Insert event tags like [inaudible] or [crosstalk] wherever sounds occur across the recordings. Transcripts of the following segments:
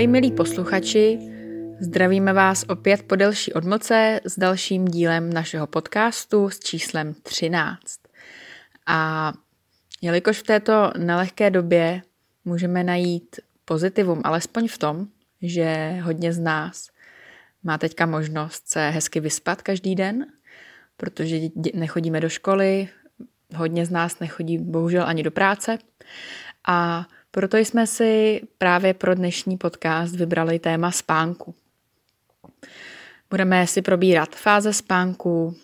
Ahoj milí posluchači, zdravíme vás opět po delší odmoce s dalším dílem našeho podcastu s číslem 13. A jelikož v této nelehké době můžeme najít pozitivum, alespoň v tom, že hodně z nás má teďka možnost se hezky vyspat každý den, protože nechodíme do školy, hodně z nás nechodí bohužel ani do práce a proto jsme si právě pro dnešní podcast vybrali téma spánku. Budeme si probírat fáze spánku,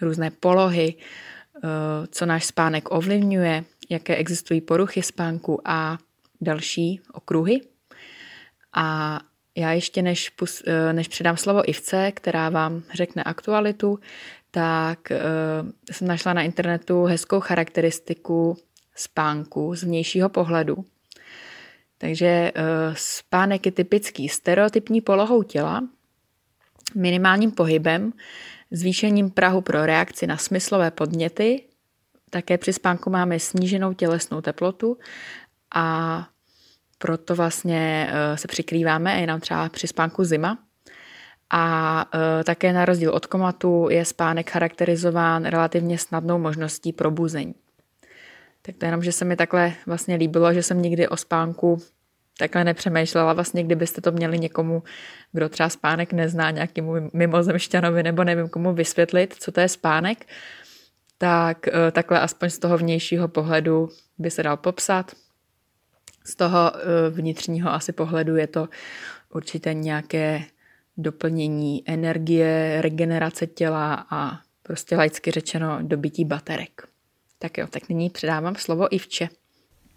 různé polohy, eh, co náš spánek ovlivňuje, jaké existují poruchy spánku a další okruhy. A já ještě než, eh, než předám slovo Ivce, která vám řekne aktualitu, tak uh, jsem našla na internetu hezkou charakteristiku spánku z vnějšího pohledu. Takže uh, spánek je typický stereotypní polohou těla, minimálním pohybem, zvýšením prahu pro reakci na smyslové podněty, také při spánku máme sníženou tělesnou teplotu a proto vlastně uh, se přikrýváme a je nám třeba při spánku zima. A uh, také na rozdíl od komatu je spánek charakterizován relativně snadnou možností probuzení. Tak to jenom, že se mi takhle vlastně líbilo, že jsem nikdy o spánku takhle nepřemýšlela. Vlastně, kdybyste to měli někomu, kdo třeba spánek nezná, nějakému mimozemšťanovi nebo nevím komu vysvětlit, co to je spánek, tak eh, takhle aspoň z toho vnějšího pohledu by se dal popsat. Z toho eh, vnitřního asi pohledu je to určitě nějaké doplnění energie, regenerace těla a prostě laicky řečeno dobytí baterek. Tak jo, tak nyní předávám slovo Ivče.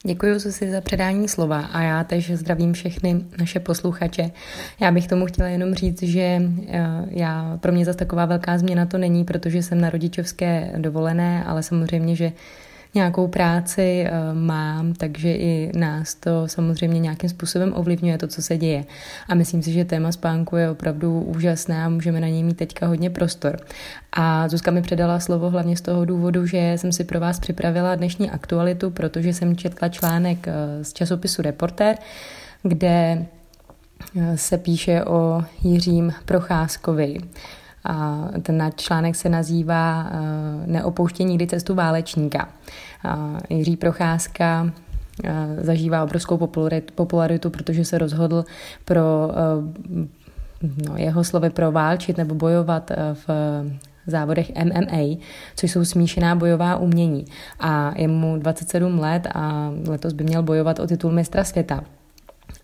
Děkuji si za předání slova a já tež zdravím všechny naše posluchače. Já bych tomu chtěla jenom říct, že eh, já, pro mě zase taková velká změna to není, protože jsem na rodičovské dovolené, ale samozřejmě, že nějakou práci eh, mám, takže i nás to samozřejmě nějakým způsobem ovlivňuje to, co se děje. A myslím si, že téma spánku je opravdu úžasné a můžeme na něj mít teďka hodně prostor. A Zuzka mi předala slovo hlavně z toho důvodu, že jsem si pro vás připravila dnešní aktualitu, protože jsem četla článek eh, z časopisu Reporter, kde eh, se píše o Jiřím Procházkovi. A ten článek se nazývá Neopouštění nikdy cestu válečníka. Jiří Procházka zažívá obrovskou popularitu, protože se rozhodl pro no, jeho slovy pro válčit nebo bojovat v závodech MMA, což jsou smíšená bojová umění. A je mu 27 let a letos by měl bojovat o titul mistra světa.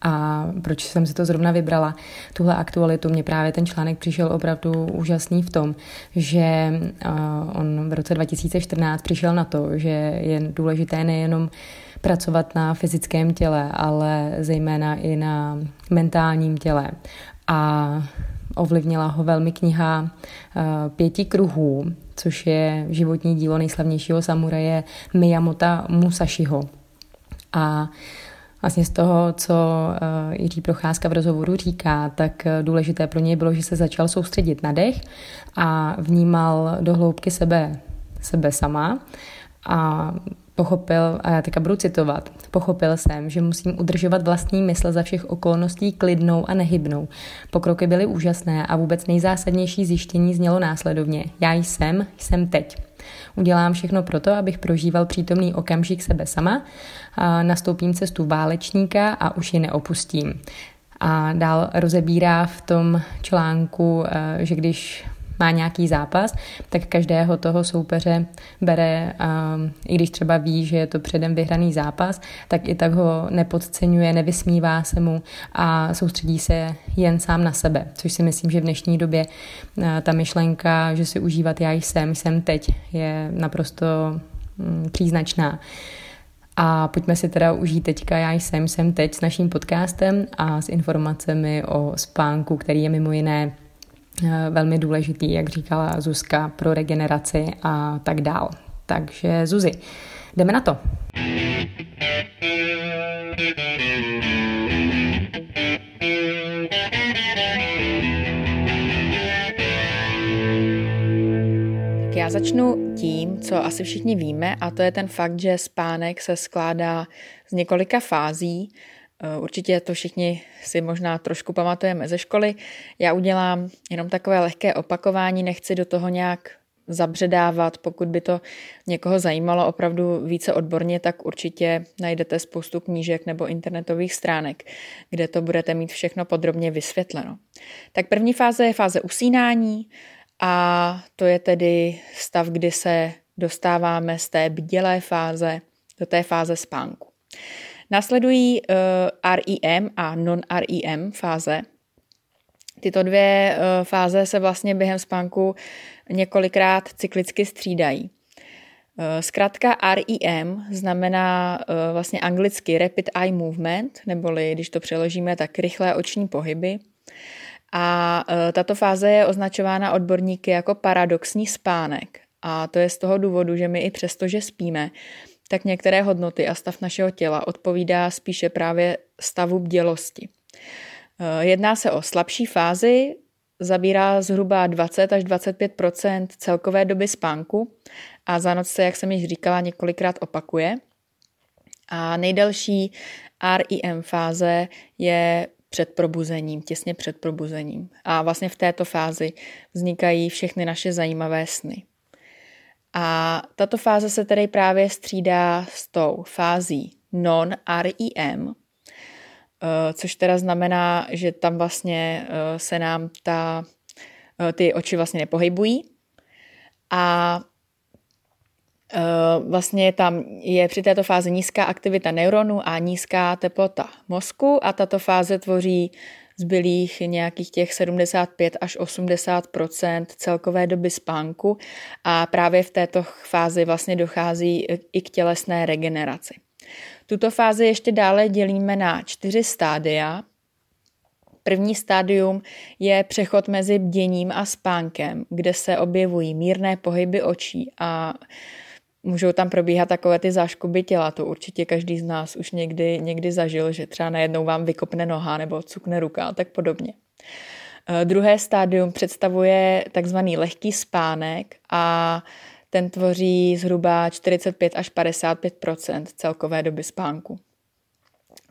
A proč jsem si to zrovna vybrala, tuhle aktualitu, mě právě ten článek přišel opravdu úžasný v tom, že on v roce 2014 přišel na to, že je důležité nejenom pracovat na fyzickém těle, ale zejména i na mentálním těle. A ovlivnila ho velmi kniha Pěti kruhů, což je životní dílo nejslavnějšího samuraje Miyamota Musashiho. A vlastně z toho, co eh, Jiří Procházka v rozhovoru říká, tak eh, důležité pro něj bylo, že se začal soustředit na dech a vnímal do hloubky sebe, sebe sama a pochopil, a já teďka budu citovat, pochopil jsem, že musím udržovat vlastní mysl za všech okolností klidnou a nehybnou. Pokroky byly úžasné a vůbec nejzásadnější zjištění znělo následovně. Já jsem, jsem teď. Udělám všechno proto, abych prožíval přítomný okamžik sebe sama, nastoupím cestu válečníka a už ji neopustím. A dál rozebírá v tom článku, eh, že když má nějaký zápas, tak každého toho soupeře bere, a i když třeba ví, že je to předem vyhraný zápas, tak i tak ho nepodceňuje, nevysmívá se mu a soustředí se jen sám na sebe, což si myslím, že v dnešní době ta myšlenka, že si užívat já jsem, jsem teď, je naprosto mm, příznačná. A pojďme si teda užít teďka, já jsem, jsem teď s naším podcastem a s informacemi o spánku, který je mimo jiné velmi důležitý, jak říkala Zuzka, pro regeneraci a tak dál. Takže Zuzi, jdeme na to. Já začnu tím, co asi všichni víme, a to je ten fakt, že spánek se skládá z několika fází. Eh, určitě to všichni si možná trošku pamatujeme ze školy. Já udělám jenom takové lehké opakování, nechci do toho nějak zabředávat. Pokud by to někoho zajímalo opravdu více odborně, tak určitě najdete spoustu knížek nebo internetových stránek, kde to budete mít všechno podrobně vysvětleno. Tak první fáze je fáze usínání a to je tedy stav, kdy se dostáváme z té bdělé fáze do té fáze spánku. Následují uh, REM a non-REM fáze. Tyto dvě uh, fáze se vlastně během spánku několikrát cyklicky střídají. Uh, zkrátka REM znamená vlastně anglicky Rapid Eye Movement, neboli když to přeložíme, tak rychlé oční pohyby. A tato fáze je označována odborníky jako paradoxní spánek. A to je z toho důvodu, že my i přesto, že spíme, tak některé hodnoty a stav našeho těla odpovídá spíše právě stavu bdělosti. E, jedná se o slabší fázi, zabírá zhruba 20 až 25 celkové doby spánku a za noc se, jak jsem již říkala, několikrát opakuje. A nejdelší REM fáze je před probuzením, těsně před probuzením. A vlastně v této fázi vznikají všechny naše zajímavé sny. A tato fáze se tedy právě střídá s tou fází non-REM, eh, což teda znamená, že tam vlastně eh, se nám ta, eh, ty oči vlastně nepohybují. A vlastně tam je při této fázi nízká aktivita neuronů a nízká teplota mozku a tato fáze tvoří zbylých nějakých těch 75 až 80% celkové doby spánku a právě v této fázi vlastně dochází i k tělesné regeneraci. Tuto fázi ještě dále dělíme na čtyři stádia. První stádium je přechod mezi bděním a spánkem, kde se objevují mírné pohyby očí a můžou tam probíhat takové ty záškuby těla. To určitě každý z nás už někdy, někdy zažil, že třeba najednou vám vykopne noha nebo cukne ruka a tak podobně. Eh, druhé stádium představuje takzvaný lehký spánek a ten tvoří zhruba 45 až 55% celkové doby spánku.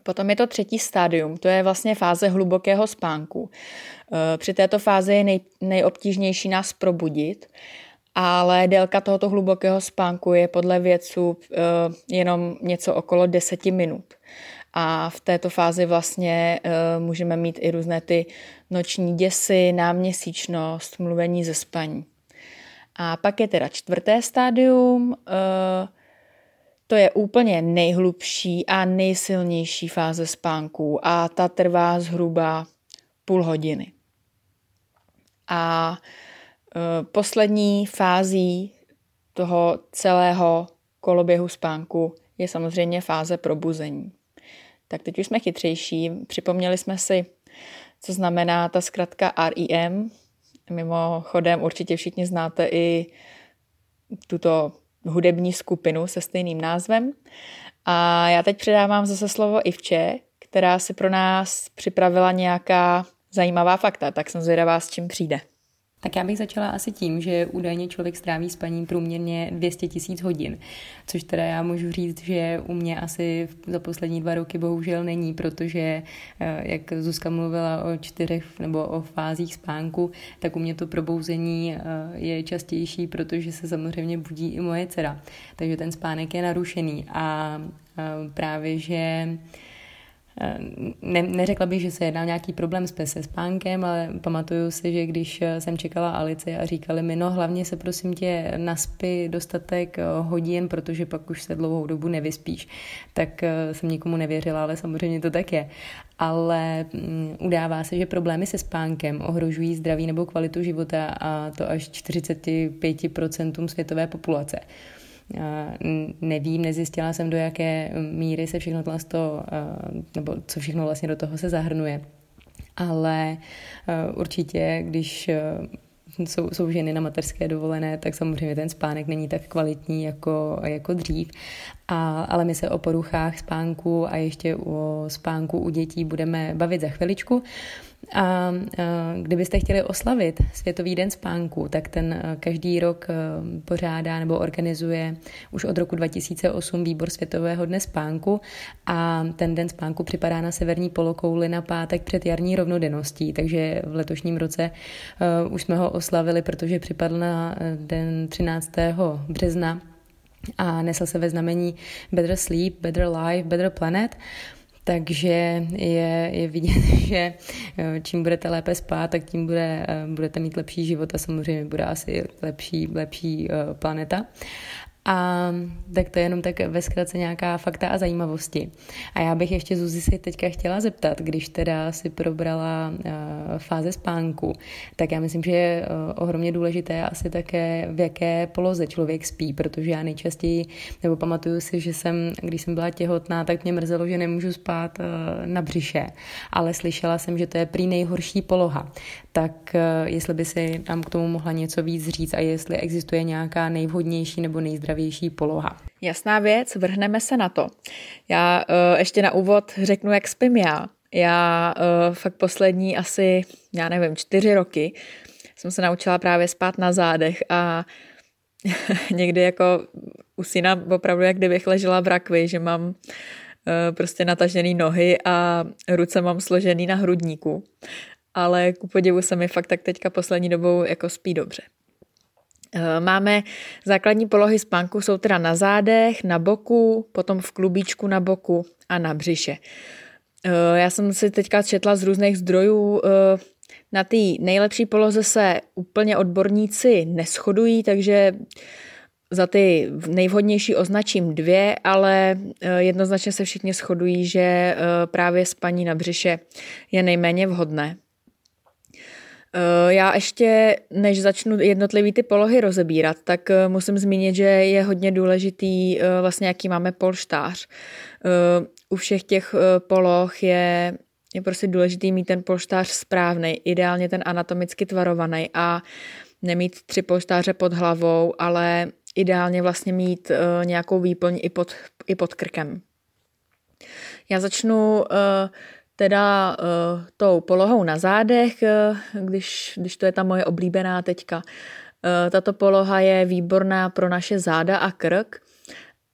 Potom je to třetí stádium, to je vlastně fáze hlubokého spánku. Eh, při této fázi je nej, nejobtížnější nás probudit ale délka tohoto hlubokého spánku je podle vědců uh, jenom něco okolo 10 minut. A v této fázi vlastně uh, můžeme mít i různé ty noční děsy, náměsíčnost, mluvení ze spaní. A pak je teda čtvrté stádium, uh, to je úplně nejhlubší a nejsilnější fáze spánku a ta trvá zhruba půl hodiny. A Eh, poslední fází toho celého koloběhu spánku je samozřejmě fáze probuzení. Tak teď už jsme chytřejší. Připomněli jsme si, co znamená ta zkratka REM. Mimochodem určitě všichni znáte i tuto hudební skupinu se stejným názvem. A já teď předávám zase slovo Ivče, která si pro nás připravila nějaká zajímavá fakta, tak jsem zvědavá, s čím přijde. Tak já bych začala asi tím, že údajně člověk stráví spaním průměrně 200 tisíc hodin, což teda já můžu říct, že u mě asi za poslední dva roky bohužel není, protože eh, jak Zuzka mluvila o čtyřech nebo o fázích spánku, tak u mě to probouzení eh, je častější, protože se samozřejmě budí i moje dcera. Takže ten spánek je narušený a eh, právě, že ne, neřekla bych, že se jednal nějaký problém s se spánkem, ale pamatuju si, že když jsem čekala Alici a říkali mi, no hlavně se prosím tě naspy dostatek eh, hodin, protože pak už se dlouhou dobu nevyspíš, tak eh, jsem nikomu nevěřila, ale samozřejmě to tak je. Ale mm, udává se, že problémy se spánkem ohrožují zdraví nebo kvalitu života a to až 45% světové populace. Nevím, nezjistila jsem, do jaké míry se všechno to, nebo co všechno vlastně do toho se zahrnuje. Ale určitě, když jsou, jsou ženy na materské dovolené, tak samozřejmě ten spánek není tak kvalitní jako, jako dřív. A, ale my se o poruchách spánku a ještě o spánku u dětí budeme bavit za chviličku. A, a kdybyste chtěli oslavit Světový den spánku, tak ten každý rok pořádá nebo organizuje už od roku 2008 výbor Světového dne spánku a ten den spánku připadá na severní polokouli na pátek před jarní rovnodenností, takže v letošním roce už jsme ho oslavili, protože připadl na den 13. března a nesl se ve znamení Better Sleep, Better Life, Better Planet. Takže je, je vidět, [laughs] že eh, čím budete lépe spát, tak tím bude, eh, budete mít lepší život a samozřejmě bude asi lepší, lepší eh, planeta. A tak to je jenom tak ve zkratce nějaká fakta a zajímavosti. A já bych ještě Zuzi si teďka chtěla zeptat, když teda si probrala uh, fáze spánku, tak já myslím, že je uh, ohromně důležité asi také, v jaké poloze člověk spí, protože já nejčastěji, nebo pamatuju si, že jsem, když jsem byla těhotná, tak mě mrzelo, že nemůžu spát uh, na břiše, ale slyšela jsem, že to je prý nejhorší poloha. Tak uh, jestli by si tam k tomu mohla něco víc říct a jestli existuje nějaká nejvhodnější nebo nejzdravější nejzdravější poloha. Jasná věc, vrhneme se na to. Já uh, ještě na úvod řeknu, jak spím já. Já uh, fakt poslední asi, já nevím, čtyři roky jsem se naučila právě spát na zádech a [laughs] někdy jako u syna opravdu, jak kdybych ležela v rakvi, že mám uh, prostě natažený nohy a ruce mám složený na hrudníku. Ale ku podivu se mi fakt tak teďka poslední dobou jako spí dobře. Eh, máme základní polohy spánku, jsou teda na zádech, na boku, potom v klubíčku na boku a na břiše. Eh, já jsem si teďka četla z různých zdrojů, eh, na té nejlepší poloze se úplně odborníci neschodují, takže za ty nejvhodnější označím dvě, ale jednoznačně se všichni shodují, že právě spaní na břiše je nejméně vhodné. Eh, já ještě, než začnu jednotlivý ty polohy rozebírat, tak eh, musím zmínit, že je hodně důležitý eh, vlastně, jaký máme polštář. U všech těch poloh je, je prostě důležitý mít ten polštář správný, ideálně ten anatomicky tvarovaný a nemít tři polštáře pod hlavou, ale ideálně vlastně mít nějakou výplň i pod, i pod krkem. Já začnu uh, teda uh, tou polohou na zádech, uh, když, když to je ta moje oblíbená teďka. Uh, tato poloha je výborná pro naše záda a krk,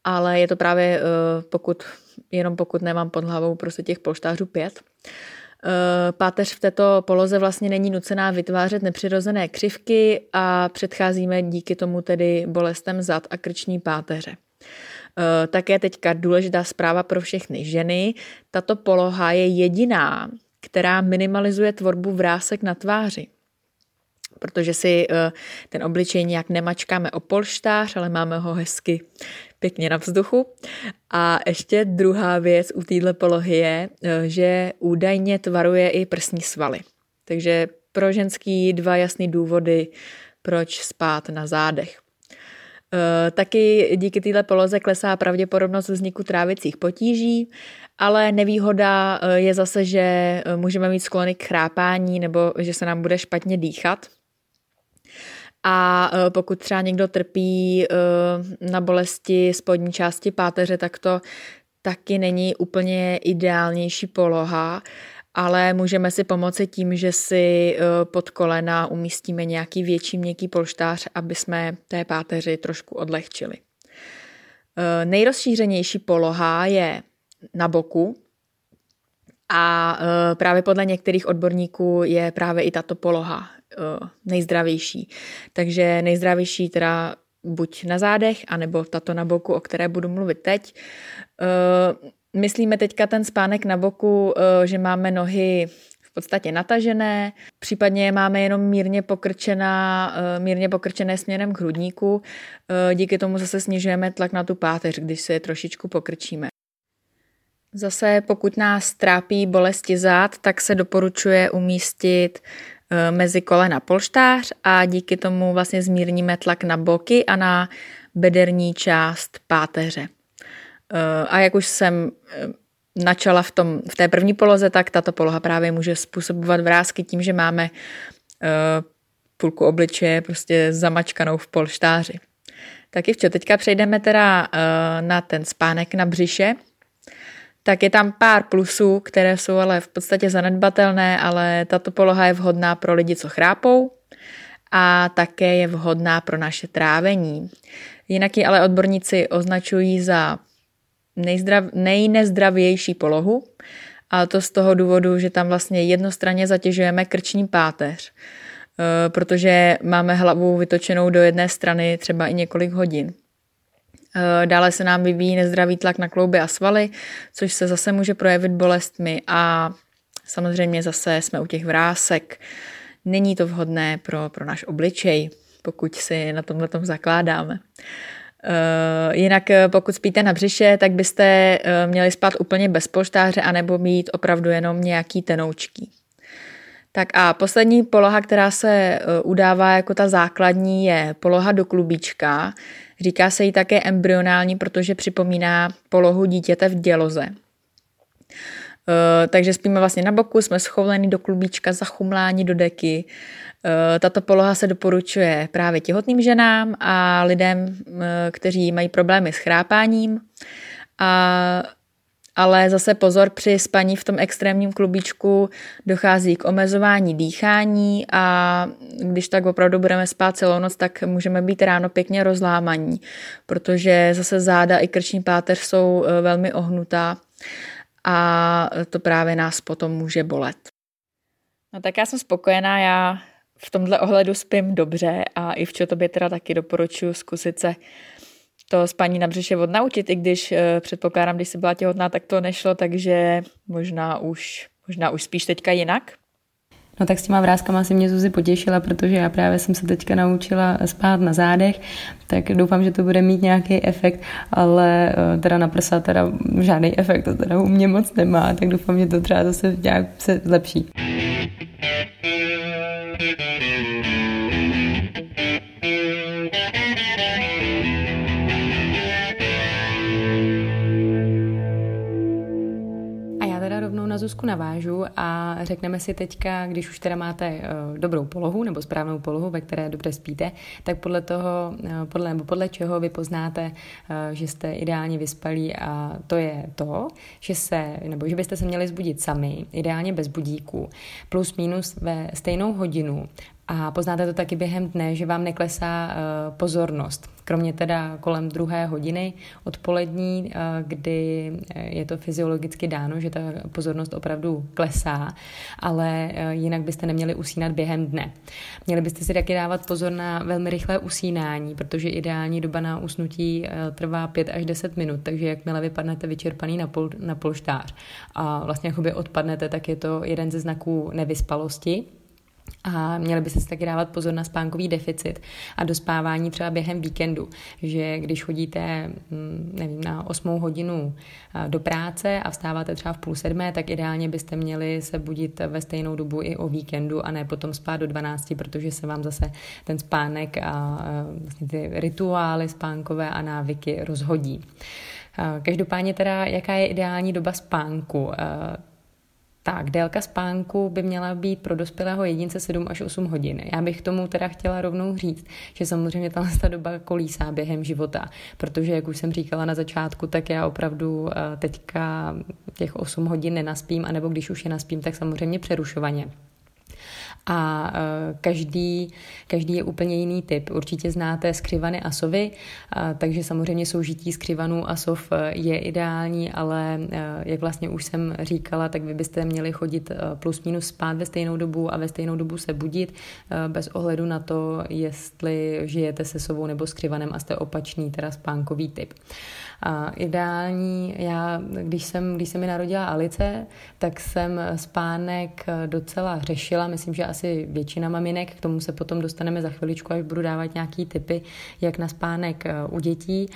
ale je to právě uh, pokud, jenom pokud nemám pod hlavou prostě těch polštářů pět. Páteř v této poloze vlastně není nucená vytvářet nepřirozené křivky a předcházíme díky tomu tedy bolestem zad a krční páteře. Eh, také teďka důležitá zpráva pro všechny ženy. Tato poloha je jediná, která minimalizuje tvorbu vrásek na tváři protože si eh, ten obličej nějak nemačkáme o polštář, ale máme ho hezky pěkně na vzduchu. A ještě druhá věc u téhle polohy je, eh, že údajně tvaruje i prsní svaly. Takže pro ženský dva jasný důvody, proč spát na zádech. Eh, taky díky této poloze klesá pravděpodobnost vzniku trávicích potíží, ale nevýhoda eh, je zase, že eh, můžeme mít sklony k chrápání nebo že se nám bude špatně dýchat. A pokud třeba někdo trpí na bolesti spodní části páteře, tak to taky není úplně ideálnější poloha ale můžeme si pomoci tím, že si eh, pod kolena umístíme nějaký větší měkký polštář, aby jsme té páteři trošku odlehčili. Eh, nejrozšířenější poloha je na boku a eh, právě podle některých odborníků je právě i tato poloha nejzdravější. Takže nejzdravější teda buď na zádech, anebo tato na boku, o které budu mluvit teď. Myslíme teďka ten spánek na boku, eh, že máme nohy v podstatě natažené, případně máme jenom mírně, pokrčená, eh, mírně pokrčené směrem k hrudníku. Eh, díky tomu zase snižujeme tlak na tu páteř, když se je trošičku pokrčíme. Zase pokud nás trápí bolesti zád, tak se doporučuje umístit mezi kolena polštář a díky tomu vlastně zmírníme tlak na boky a na bederní část páteře. A jak už jsem načala v, tom, v té první poloze, tak tato poloha právě může způsobovat vrázky tím, že máme půlku obličeje prostě zamačkanou v polštáři. Tak Ivčo, teďka přejdeme teda na ten spánek na břiše, tak je tam pár plusů, které jsou ale v podstatě zanedbatelné, ale tato poloha je vhodná pro lidi, co chrápou a také je vhodná pro naše trávení. Jinak ji ale odborníci označují za nejzdrav, nejnezdravější polohu, a to z toho důvodu, že tam vlastně jednostranně zatěžujeme krční páteř, e, protože máme hlavu vytočenou do jedné strany třeba i několik hodin. Eh, dále se nám vyvíjí nezdravý tlak na klouby a svaly, což se zase může projevit bolestmi a samozřejmě zase jsme u těch vrásek. Není to vhodné pro, pro náš obličej, pokud si na tomhle tom zakládáme. Uh, jinak pokud spíte na břiše, tak byste uh, měli spát úplně bez polštáře anebo mít opravdu jenom nějaký tenoučký. Tak a poslední poloha, která se udává jako ta základní, je poloha do klubíčka, Říká se jí také embryonální, protože připomíná polohu dítěte v děloze. Takže spíme vlastně na boku, jsme schouleni do klubíčka, zachumláni do deky. Uh, tato poloha se doporučuje právě těhotným ženám a lidem, uh, kteří mají problémy s chrápáním. A ale zase pozor, při spaní v tom extrémním klubíčku dochází k omezování dýchání a když tak opravdu budeme spát celou noc, tak můžeme být ráno pěkně rozlámaní, protože zase záda i krční páteř jsou e, velmi ohnutá a to právě nás potom může bolet. No tak já jsem spokojená, já v tomhle ohledu spím dobře a i v tobě teda taky doporučuji zkusit se to spaní na břiše odnaučit, i když eh, předpokládám, když jsi byla těhotná, tak to nešlo, takže možná už, možná už spíš teďka jinak. No tak s těma vrázkama si mě Zuzi potěšila, protože já právě jsem se teďka naučila spát na zádech, tak doufám, že to bude mít nějaký efekt, ale eh, teda na prsa teda žádný efekt, to teda u mě moc nemá, tak doufám, že to třeba zase nějak se zlepší. Navážu a řekneme si teďka, když už teda máte uh, dobrou polohu nebo správnou polohu, ve které dobře spíte, tak podle toho, uh, podle, nebo podle čeho vy poznáte, uh, že jste ideálně vyspalí a to je to, že se, nebo že byste se měli zbudit sami, ideálně bez budíku, plus minus ve stejnou hodinu a poznáte to taky během dne, že vám neklesá uh, pozornost. Kromě teda kolem druhé hodiny odpolední, uh, kdy je to fyziologicky dáno, že ta pozornost opravdu klesá, ale jinak byste neměli usínat během dne. Měli byste si taky dávat pozor na velmi rychlé usínání, protože ideální doba na usnutí trvá 5 až 10 minut, takže jakmile vypadnete vyčerpaný na, pol, na polštář a vlastně jakoby odpadnete, tak je to jeden ze znaků nevyspalosti, a měli by se taky dávat pozor na spánkový deficit a dospávání třeba během víkendu, že když chodíte mm, nevím, na 8 hodinu do práce a vstáváte třeba v půl sedmé, tak ideálně byste měli se budit ve stejnou dobu i o víkendu a ne potom spát do 12, protože se vám zase ten spánek a vlastně ty rituály spánkové a návyky rozhodí. Každopádně teda, jaká je ideální doba spánku? Tak, délka spánku by měla být pro dospělého jedince 7 až 8 hodin. Já bych tomu teda chtěla rovnou říct, že samozřejmě ta doba kolísá během života, protože, jak už jsem říkala na začátku, tak já opravdu eh, teďka těch 8 hodin nenaspím, anebo když už je naspím, tak samozřejmě přerušovaně a e, každý, každý je úplně jiný typ. Určitě znáte skřivany a sovy, takže samozřejmě soužití skřivanů a sov e, je ideální, ale e, jak vlastně už jsem říkala, tak vy byste měli chodit plus minus spát ve stejnou dobu a ve stejnou dobu se budit bez ohledu na to, jestli žijete se sovou nebo skřivanem a jste opačný, teda spánkový typ. A ideální, já, když jsem, když se mi narodila Alice, tak jsem spánek docela řešila, myslím, že asi většina maminek, k tomu se potom dostaneme za chviličku, až budu dávat nějaký typy, jak na spánek eh, u dětí.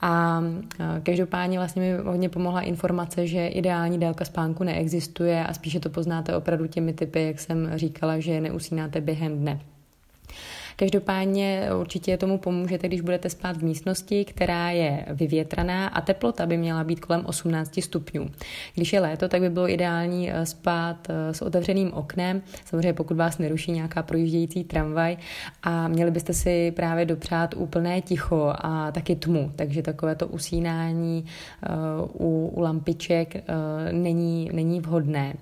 A eh, každopádně vlastně mi hodně pomohla informace, že ideální délka spánku neexistuje a spíše to poznáte opravdu těmi typy, jak jsem říkala, že neusínáte během dne. Každopádně určitě tomu pomůžete, když budete spát v místnosti, která je vyvětraná a teplota by měla být kolem 18 stupňů. Když je léto, tak by bylo ideální eh, spát eh, s otevřeným oknem, samozřejmě pokud vás neruší nějaká projíždějící tramvaj a měli byste si právě dopřát úplné ticho a taky tmu, takže takové to usínání uh, u, u lampiček není, není vhodné.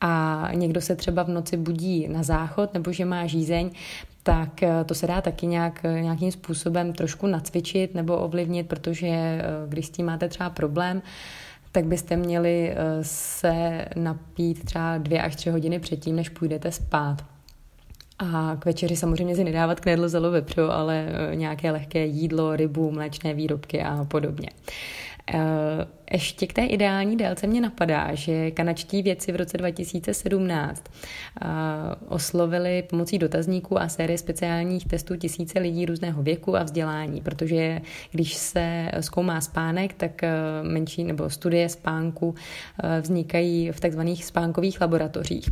A někdo se třeba v noci budí na záchod nebo že má žízeň, tak eh, to se dá taky nějak, nějakým způsobem trošku nacvičit nebo ovlivnit, protože eh, když s tím máte třeba problém, tak byste měli eh, se napít třeba dvě až tři hodiny předtím, než půjdete spát. A k večeři samozřejmě si nedávat knedlo, zelo, vepřo, ale nějaké lehké jídlo, rybu, mléčné výrobky a podobně. Eh, ještě k té ideální délce mě napadá, že kanačtí věci v roce 2017 eh, oslovili pomocí dotazníků a série speciálních testů tisíce lidí různého věku a vzdělání, protože když se zkoumá spánek, tak eh, menší nebo studie spánku vznikají v takzvaných spánkových laboratořích.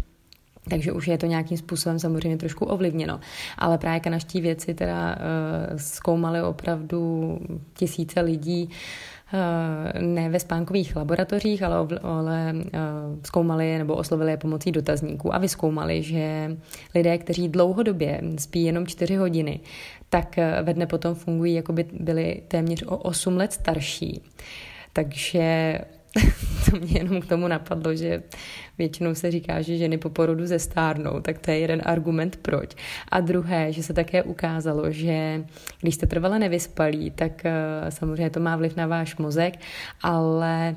Takže už je to nějakým způsobem samozřejmě trošku ovlivněno. Ale právě kanaští věci teda uh, zkoumali opravdu tisíce lidí ne ve spánkových laboratořích, ale, ale eh, zkoumali je nebo oslovili je pomocí dotazníků a vyskoumali, že lidé, kteří dlouhodobě spí jenom 4 hodiny, tak eh, ve dne potom fungují, jako by byli téměř o 8 let starší. Takže [laughs] to mě jenom k tomu napadlo, že většinou se říká, že ženy po porodu zestárnou, tak to je jeden argument proč. A druhé, že se také ukázalo, že když jste trvale nevyspalí, tak eh, samozřejmě to má vliv na váš mozek, ale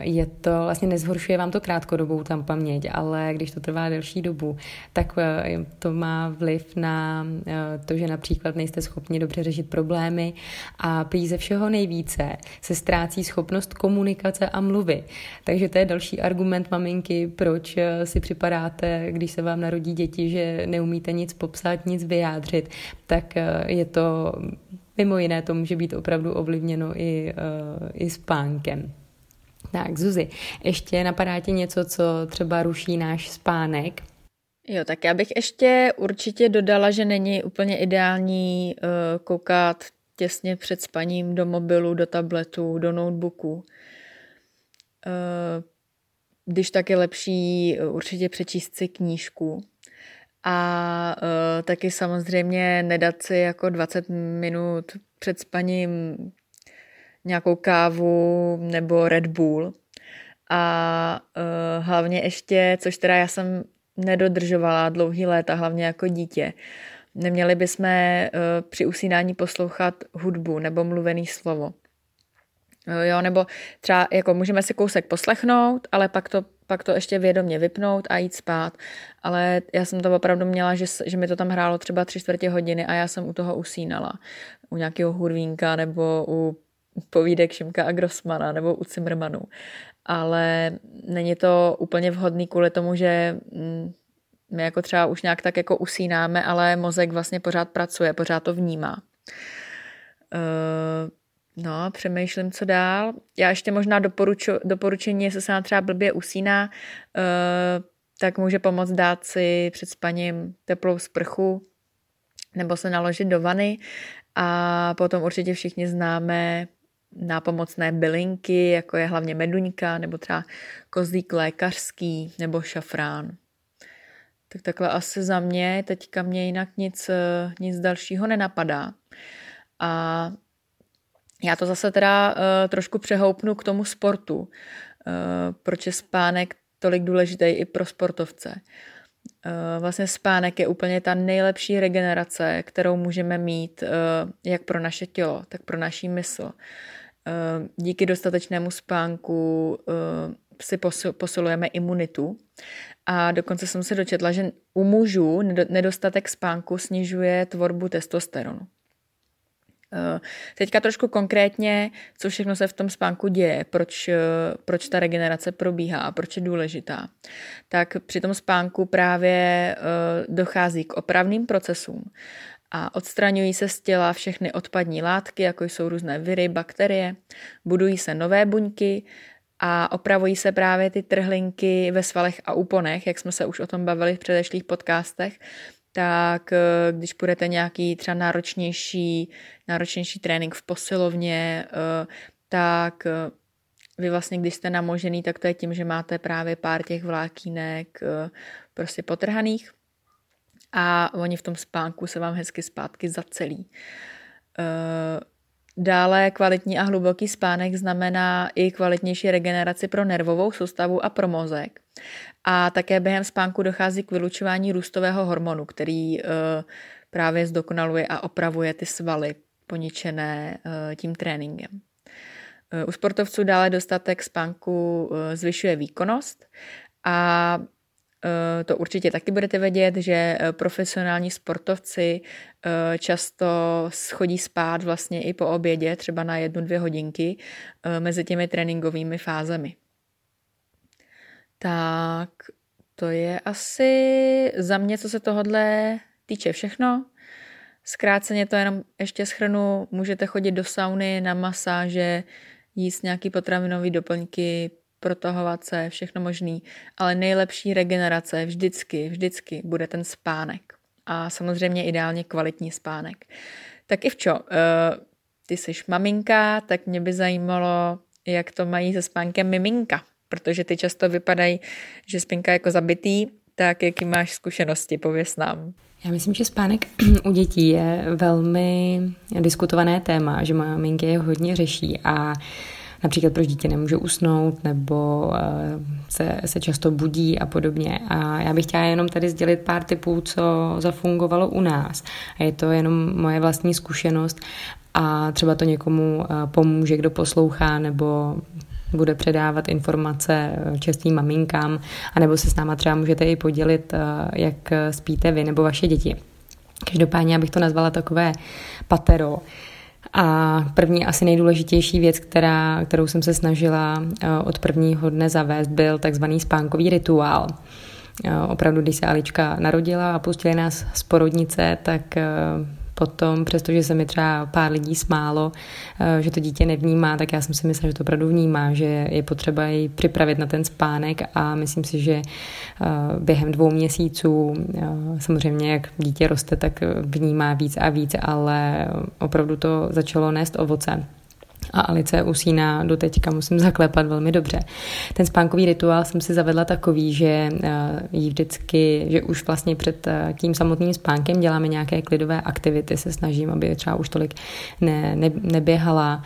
je to, vlastně nezhoršuje vám to krátkodobou tam paměť, ale když to trvá delší dobu, tak eh, to má vliv na eh, to, že například nejste schopni dobře řešit problémy a prý ze všeho nejvíce se ztrácí schopnost komunikace a mluvy. Takže to je další argument maminky, proč eh, si připadáte, když se vám narodí děti, že neumíte nic popsat, nic vyjádřit, tak je to mimo jiné to může být opravdu ovlivněno i, i spánkem. Tak, Zuzi, ještě napadá ti něco, co třeba ruší náš spánek? Jo, tak já bych ještě určitě dodala, že není úplně ideální uh, koukat těsně před spaním do mobilu, do tabletu, do notebooku. Uh, když tak je lepší uh, určitě přečíst si knížku. A uh, taky samozřejmě nedat si jako 20 minut před spaním nějakou kávu nebo Red Bull. A uh, hlavně ještě, což teda já jsem nedodržovala dlouhý léta, hlavně jako dítě, neměli bychom uh, při usínání poslouchat hudbu nebo mluvený slovo. Jo, nebo třeba jako můžeme si kousek poslechnout, ale pak to, pak to ještě vědomě vypnout a jít spát. Ale já jsem to opravdu měla, že, že mi to tam hrálo třeba tři čtvrtě hodiny a já jsem u toho usínala. U nějakého hurvínka nebo u povídek Šimka a Grossmana nebo u Zimmermanu. Ale není to úplně vhodný kvůli tomu, že mm, my jako třeba už nějak tak jako usínáme, ale mozek vlastně pořád pracuje, pořád to vnímá. Uh, no, přemýšlím, co dál. Já ještě možná doporuču, doporučení, jestli se nám třeba blbě usíná, uh, tak může pomoct dát si před spaním teplou sprchu nebo se naložit do vany a potom určitě všichni známe nápomocné bylinky, jako je hlavně meduňka, nebo třeba kozlík lékařský, nebo šafrán. Tak takhle asi za mě, teďka mě jinak nic, nic dalšího nenapadá. A já to zase teda uh, trošku přehoupnu k tomu sportu. Uh, proč je spánek tolik důležitý i pro sportovce. Uh, vlastně spánek je úplně ta nejlepší regenerace, kterou můžeme mít uh, jak pro naše tělo, tak pro naší mysl. Eh, díky dostatečnému spánku eh, si posilujeme imunitu. A dokonce jsem se dočetla, že u mužů nedostatek spánku snižuje tvorbu testosteronu. Eh, teďka trošku konkrétně, co všechno se v tom spánku děje, proč, proč ta regenerace probíhá a proč je důležitá. Tak při tom spánku právě dochází k opravným procesům a odstraňují se z těla všechny odpadní látky, jako jsou různé viry, bakterie, budují se nové buňky a opravují se právě ty trhlinky ve svalech a úponech, jak jsme se už o tom bavili v předešlých podcastech, tak když budete nějaký třeba náročnější, náročnější trénink v posilovně, tak vy vlastně, když jste namožený, tak to je tím, že máte právě pár těch vlákínek prostě potrhaných a oni v tom spánku se vám hezky zpátky zacelí. Dále kvalitní a hluboký spánek znamená i kvalitnější regeneraci pro nervovou soustavu a pro mozek. A také během spánku dochází k vylučování růstového hormonu, který uh, právě zdokonaluje a opravuje ty svaly poničené uh, tím tréninkem. U sportovců dále dostatek spánku zvyšuje výkonnost a Eh, to určitě taky budete vědět, že eh, profesionální sportovci eh, často schodí spát vlastně i po obědě, třeba na jednu, dvě hodinky mezi těmi tréninkovými fázemi. Tak to je asi za mě, co se tohodle týče všechno. Zkráceně to jenom ještě schrnu, můžete chodit do sauny, na masáže, jíst nějaký potravinový doplňky, protahovat se, všechno možný, ale nejlepší regenerace vždycky, vždycky bude ten spánek. A samozřejmě ideálně kvalitní spánek. Tak Ivčo, uh, ty jsi maminka, tak mě by zajímalo, jak to mají se spánkem miminka, protože ty často vypadají, že spinka jako zabitý, tak jaký máš zkušenosti, pověs nám. Já myslím, že spánek [clears throat] u dětí je velmi diskutované téma, že maminky je hodně řeší a například proč dítě nemůže usnout nebo eh, se, se často budí a podobně. A já bych chtěla jenom tady sdělit pár typů, co zafungovalo u nás. A je to jenom moje vlastní zkušenost a třeba to někomu eh, pomůže, kdo poslouchá nebo bude předávat informace eh, čestým maminkám, anebo se s náma třeba můžete i podělit, jak spíte vy nebo vaše děti. Každopádně, abych to nazvala takové patero, a první asi nejdůležitější věc, která, kterou jsem se snažila eh, od prvního dne zavést, byl takzvaný spánkový rituál. Eh, opravdu, když se Alička narodila a pustili nás z porodnice, tak eh, potom, přestože se mi třeba pár lidí smálo, že to dítě nevnímá, tak já jsem si myslela, že to opravdu vnímá, že je potřeba ji připravit na ten spánek a myslím si, že během dvou měsíců, samozřejmě jak dítě roste, tak vnímá víc a víc, ale opravdu to začalo nést ovoce a Alice usíná do teďka, musím zaklepat velmi dobře. Ten spánkový rituál jsem si zavedla takový, že eh, jí vždycky, že už vlastně před eh, tím samotným spánkem děláme nějaké klidové aktivity, se snažím, aby třeba už tolik ne, ne, neběhala,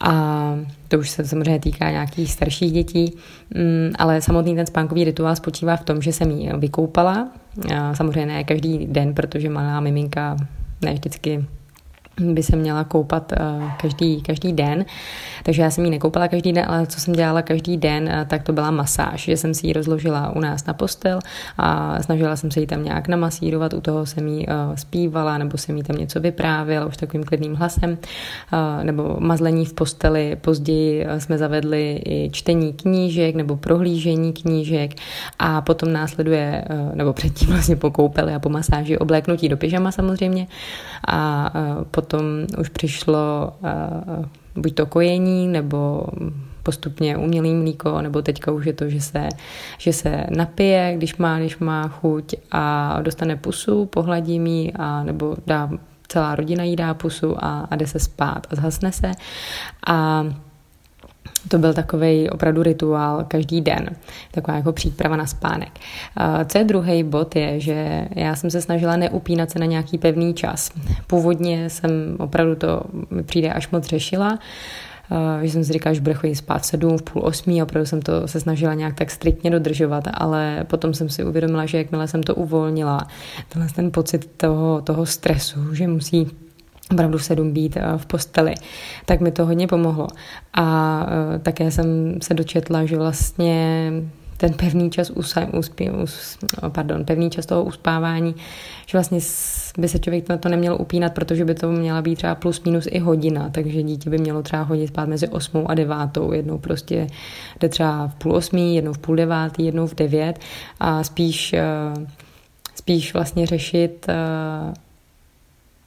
a to už se samozřejmě týká nějakých starších dětí, mm, ale samotný ten spánkový rituál spočívá v tom, že jsem ji vykoupala, samozřejmě ne každý den, protože malá miminka ne vždycky by se měla koupat eh, každý, každý den. Takže já jsem ji nekoupala každý den, ale co jsem dělala každý den, eh, tak to byla masáž, že jsem si ji rozložila u nás na postel a snažila jsem se ji tam nějak namasírovat, u toho jsem ji eh, zpívala nebo jsem jí tam něco vyprávěla už takovým klidným hlasem, nebo mazlení v posteli. Později jsme zavedli i čtení knížek nebo prohlížení knížek a potom následuje, nebo předtím vlastně po koupeli a po masáži obléknutí do pyžama samozřejmě a potom potom už přišlo uh, buď to kojení, nebo postupně umělý mlíko, nebo teďka už je to, že se, že se napije, když má, když má chuť a dostane pusu, pohladí mi a nebo dá celá rodina jí dá pusu a, a jde se spát a zhasne se. A to byl takový opravdu rituál každý den, taková jako příprava na spánek. Co je druhý bod je, že já jsem se snažila neupínat se na nějaký pevný čas. Původně jsem opravdu to mi přijde až moc řešila, že jsem si říkala, že bude chodit spát v sedm, v půl osmí, opravdu jsem to se snažila nějak tak striktně dodržovat, ale potom jsem si uvědomila, že jakmile jsem to uvolnila, tenhle ten pocit toho, toho stresu, že musí opravdu sedm být eh, v posteli, tak mi to hodně pomohlo. A eh, také jsem se dočetla, že vlastně ten pevný čas usa, uspí, us, pardon, pevný čas toho uspávání, že vlastně by se člověk na to neměl upínat, protože by to měla být třeba plus minus i hodina, takže dítě by mělo třeba hodit spát mezi 8 a 9, jednou prostě jde třeba v půl osmí, jednou v půl devátý, jednou v devět a spíš, eh, spíš vlastně řešit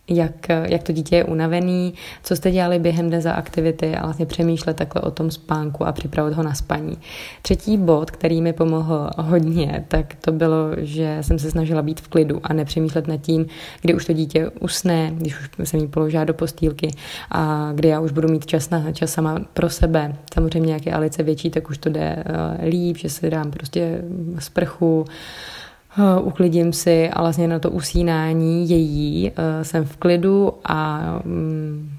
jak, jak to dítě je unavený, co jste dělali během dne za aktivity a vlastně přemýšlet takhle o tom spánku a připravit ho na spaní. Třetí bod, který mi pomohl hodně, tak to bylo, že jsem se snažila být v klidu a nepřemýšlet nad tím, kdy už to dítě usne, když už jsem jí položila do postýlky a kdy já už budu mít čas na čas sama pro sebe. Samozřejmě, jak je Alice větší, tak už to jde uh, líp, že si dám prostě sprchu, Eh, uklidím si a vlastně na to usínání její eh, jsem v klidu a mm,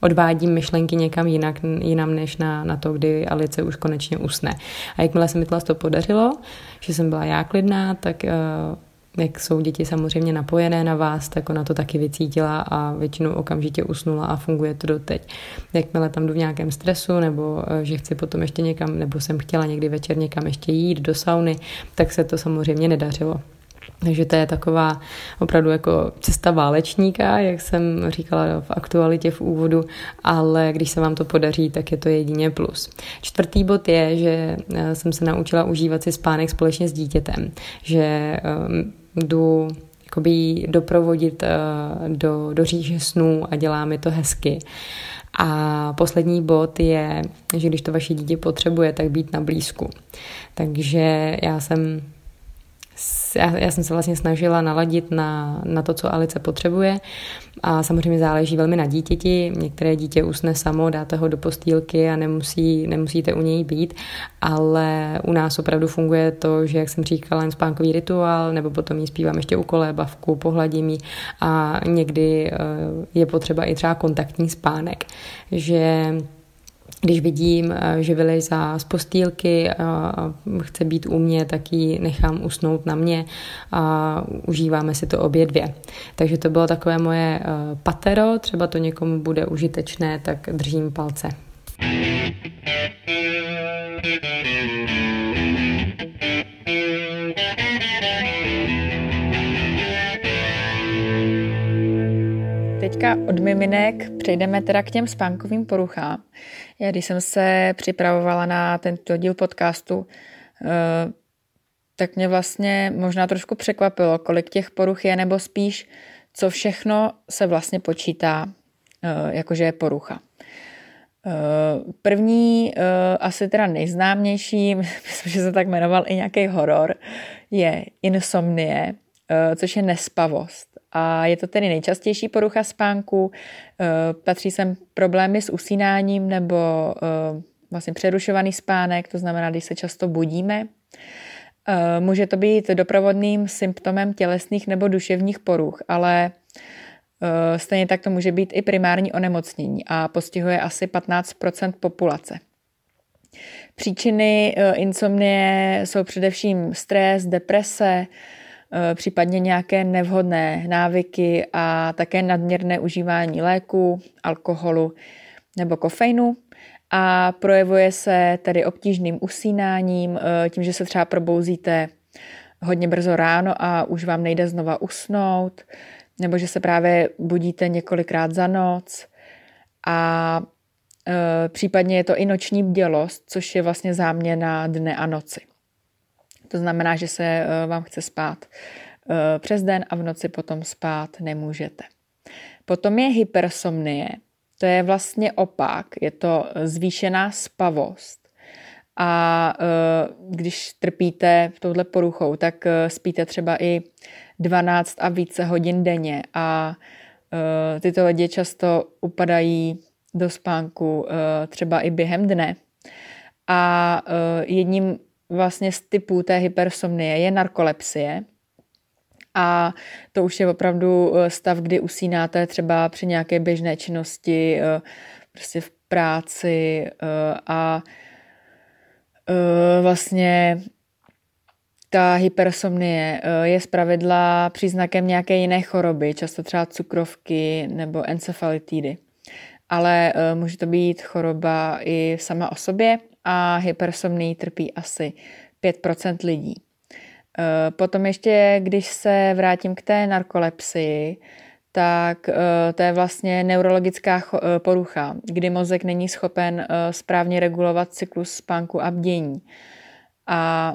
odvádím myšlenky někam jinak, jinam než na, na to, kdy Alice už konečně usne. A jakmile se mi to podařilo, že jsem byla já klidná, tak uh, jak jsou děti samozřejmě napojené na vás, tak ona to taky vycítila a většinou okamžitě usnula a funguje to doteď. Jakmile tam jdu v nějakém stresu nebo eh, že chci potom ještě někam, nebo jsem chtěla někdy večer někam ještě jít do sauny, tak se to samozřejmě nedařilo. Takže to je taková opravdu jako cesta válečníka, jak jsem říkala v aktualitě v úvodu, ale když se vám to podaří, tak je to jedině plus. Čtvrtý bod je, že eh, jsem se naučila užívat si spánek společně s dítětem, že ehm, jdu jakoby doprovodit eh, do, do říže snů a dělá mi to hezky. A poslední bod je, že když to vaše dítě potřebuje, tak být na blízku. Takže já jsem já, já jsem se vlastně snažila naladit na, na to, co Alice potřebuje. A samozřejmě záleží velmi na dítěti. Některé dítě usne samo, dáte ho do postýlky a nemusí, nemusíte u něj být, ale u nás opravdu funguje to, že jak jsem říkala, jen spánkový rituál, nebo potom jí zpívám ještě u bavku, pohladím jí. A někdy eh, je potřeba i třeba kontaktní spánek, že když vidím, eh, že vylejzá z postýlky a chce být u mě, tak ji nechám usnout na mě a užíváme si to obě dvě. Takže to bylo takové moje eh, patero, třeba to někomu bude užitečné, tak držím palce. Teďka od miminek přejdeme teda k těm spánkovým poruchám. Já když jsem se připravovala na tento díl podcastu, eh, tak mě vlastně možná trošku překvapilo, kolik těch poruch je, nebo spíš, co všechno se vlastně počítá, eh, jakože je porucha. Eh, první, asi teda nejznámější, [laughs] myslím, že se tak jmenoval i nějaký horor, je insomnie, což je nespavost. A je to tedy nejčastější porucha spánku. Eh, patří sem problémy s usínáním nebo eh, vlastně přerušovaný spánek, to znamená, když se často budíme. Eh, může to být doprovodným symptomem tělesných nebo duševních poruch, ale stejně tak to může být i primární onemocnění a postihuje asi 15% populace. Příčiny insomnie jsou především stres, deprese, případně nějaké nevhodné návyky a také nadměrné užívání léku, alkoholu nebo kofeinu a projevuje se tedy obtížným usínáním, eh, tím, že se třeba probouzíte hodně brzo ráno a už vám nejde znova usnout, nebo že se právě budíte několikrát za noc a e, případně je to i noční bdělost, což je vlastně záměna dne a noci. To znamená, že se eh, vám chce spát eh, přes den a v noci potom spát nemůžete. Potom je hypersomnie. To je vlastně opak, je to zvýšená spavost. A eh, když trpíte touhle poruchou, tak spíte třeba i 12 a více hodin denně a tyto lidi často upadají do spánku třeba i během dne. A jedním vlastně z typů té hypersomnie je narkolepsie. A to už je opravdu eh, stav, kdy usínáte třeba při nějaké běžné činnosti, eh, prostě v práci eh, a vlastně ta hypersomnie je zpravidla příznakem nějaké jiné choroby, často třeba cukrovky nebo encefalitidy. Ale může to být choroba i sama o sobě, a hypersomnii trpí asi 5% lidí. E, potom ještě, když se vrátím k té narkolepsii, tak e, to je vlastně neurologická e, porucha, kdy mozek není schopen správně regulovat cyklus spánku a bdění. A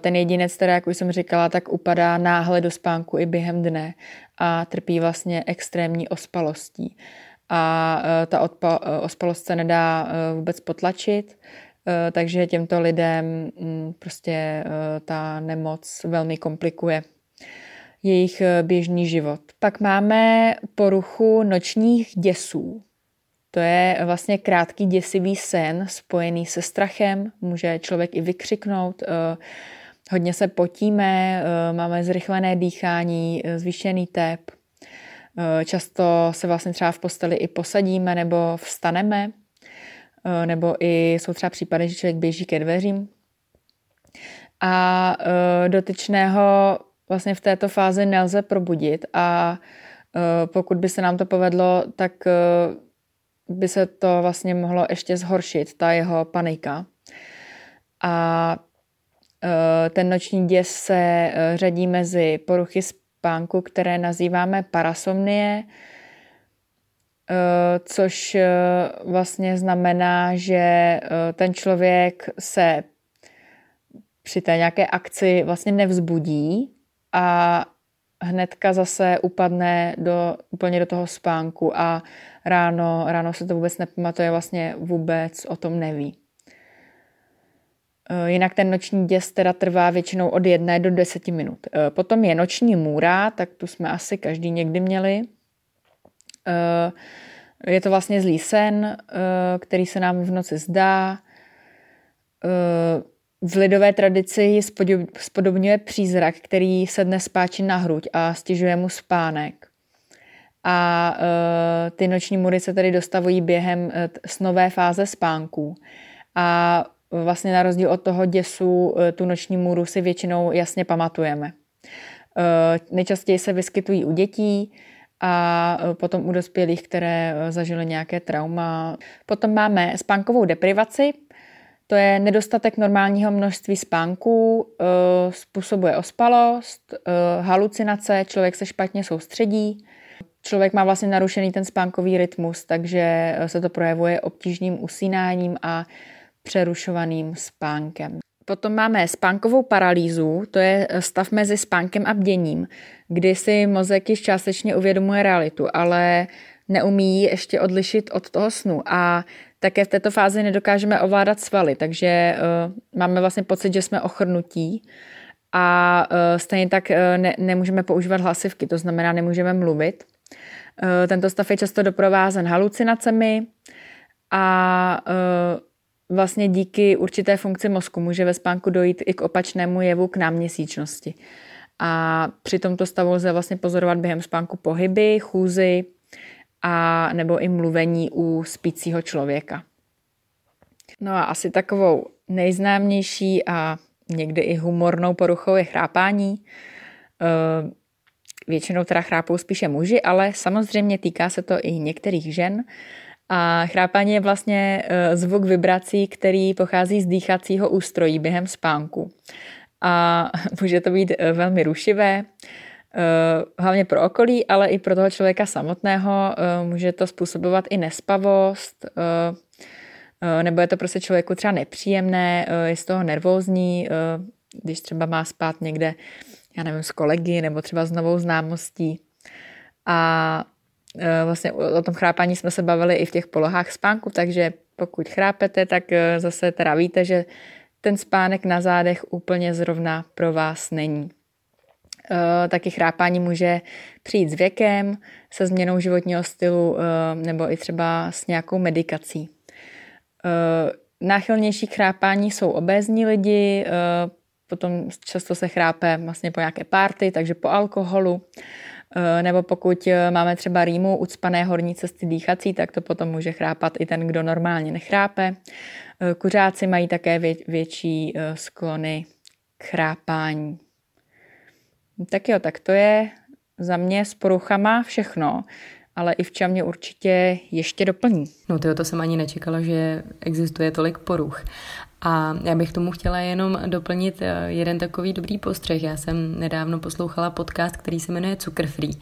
ten jedinec, teda, jak už jsem říkala, tak upadá náhle do spánku i během dne a trpí vlastně extrémní ospalostí. A ta odpa- ospalost se nedá vůbec potlačit, takže těmto lidem mm, prostě ta nemoc velmi komplikuje jejich běžný život. Pak máme poruchu nočních děsů. To je vlastně krátký děsivý sen spojený se strachem. Může člověk i vykřiknout. Hodně se potíme, máme zrychlené dýchání, zvýšený tep. Často se vlastně třeba v posteli i posadíme nebo vstaneme. Nebo i jsou třeba případy, že člověk běží ke dveřím. A dotyčného vlastně v této fázi nelze probudit a pokud by se nám to povedlo, tak by se to vlastně mohlo ještě zhoršit, ta jeho panika. A ten noční děs se řadí mezi poruchy spánku, které nazýváme parasomnie, e, což vlastně znamená, že ten člověk se při té nějaké akci vlastně nevzbudí a hnedka zase upadne do, úplně do toho spánku a ráno, ráno se to vůbec nepamatuje, vlastně vůbec o tom neví. Eh, jinak ten noční děs teda trvá většinou od jedné do deseti minut. Eh, potom je noční můra, tak tu jsme asi každý někdy měli. Eh, je to vlastně zlý sen, který se nám v noci zdá. V lidové tradici spodobňuje přízrak, který se dnes spáčí na hruď a stěžuje mu spánek a ty noční mury se tedy dostavují během snové fáze spánku. A vlastně na rozdíl od toho děsu uh, tu noční můru si většinou jasně pamatujeme. Uh, nejčastěji se vyskytují u dětí a uh, potom u dospělých, které zažily nějaké trauma. Potom máme spánkovou deprivaci, to je nedostatek normálního množství spánků, způsobuje ospalost, halucinace, člověk se špatně soustředí, člověk má vlastně narušený ten spánkový rytmus, takže eh, se to projevuje obtížným usínáním a přerušovaným spánkem. Potom máme spánkovou paralýzu, to je stav mezi spánkem a bděním, kdy si mozek již částečně uvědomuje realitu, ale neumí ještě odlišit od toho snu a také v této fázi nedokážeme ovládat svaly, takže uh, máme vlastně pocit, že jsme ochrnutí a uh, stejně tak uh, ne, nemůžeme používat hlasivky, to znamená nemůžeme mluvit. Eh, tento stav je často doprovázen halucinacemi a eh, vlastně díky určité funkci mozku může ve spánku dojít i k opačnému jevu k náměsíčnosti. A při tomto stavu lze vlastně pozorovat během spánku pohyby, chůzy a nebo i mluvení u spícího člověka. No a asi takovou nejznámější a někdy i humornou poruchou je chrápání. Eh, Většinou teda chrápou spíše muži, ale samozřejmě týká se to i některých žen. A chrápání je vlastně e, zvuk vibrací, který pochází z dýchacího ústrojí během spánku. A [laughs] může to být e, velmi rušivé, e, hlavně pro okolí, ale i pro toho člověka samotného. Může to způsobovat i nespavost, nebo je to prostě člověku třeba nepříjemné, je z toho nervózní, když třeba má spát někde já nevím, s kolegy nebo třeba s novou známostí. A vlastně o tom chrápání jsme se bavili i v těch polohách spánku, takže pokud chrápete, tak e, zase teda víte, že ten spánek na zádech úplně zrovna pro vás není. E, taky chrápání může přijít s věkem, se změnou životního stylu nebo i třeba s nějakou medikací. Náchylnější chrápání jsou obézní lidi, potom často se chrápe vlastně po nějaké párty, takže po alkoholu, nebo pokud e, máme třeba rýmu ucpané horní cesty dýchací, tak to potom může chrápat i ten, kdo normálně nechrápe. E, kuřáci mají také vě, větší sklony k chrápání. Tak jo, tak to je za mě s poruchama všechno ale i v čem mě určitě ještě doplní. No tyjo, to jsem ani nečekala, že existuje tolik poruch. A já bych tomu chtěla jenom doplnit eh, jeden takový dobrý postřeh. Já jsem nedávno poslouchala podcast, který se jmenuje Cukrfree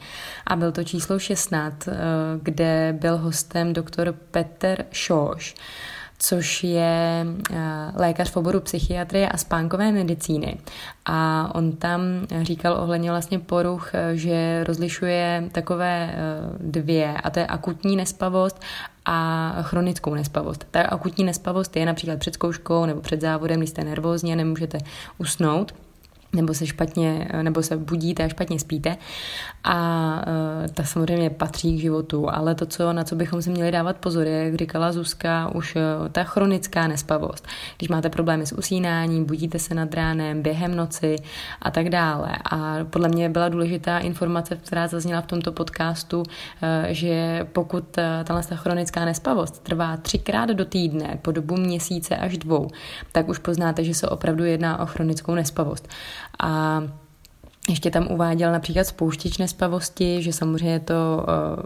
a byl to číslo 16, eh, kde byl hostem doktor Peter Šoš což je lékař v oboru psychiatrie a spánkové medicíny. A on tam říkal ohledně vlastně poruch, že rozlišuje takové dvě, a to je akutní nespavost a chronickou nespavost. Ta akutní nespavost je například před zkouškou nebo před závodem, když jste nervózně, nemůžete usnout nebo se špatně, nebo se budíte a špatně spíte. A uh, ta samozřejmě patří k životu, ale to, co, na co bychom si měli dávat pozor, je, jak říkala Zuzka, už uh, ta chronická nespavost. Když máte problémy s usínáním, budíte se nad ránem, během noci a tak dále. A podle mě byla důležitá informace, která zazněla v tomto podcastu, uh, že pokud tahle chronická nespavost trvá třikrát do týdne po dobu měsíce až dvou, tak už poznáte, že se opravdu jedná o chronickou nespavost. A ještě tam uváděl například spouštěč nespavosti, že samozřejmě to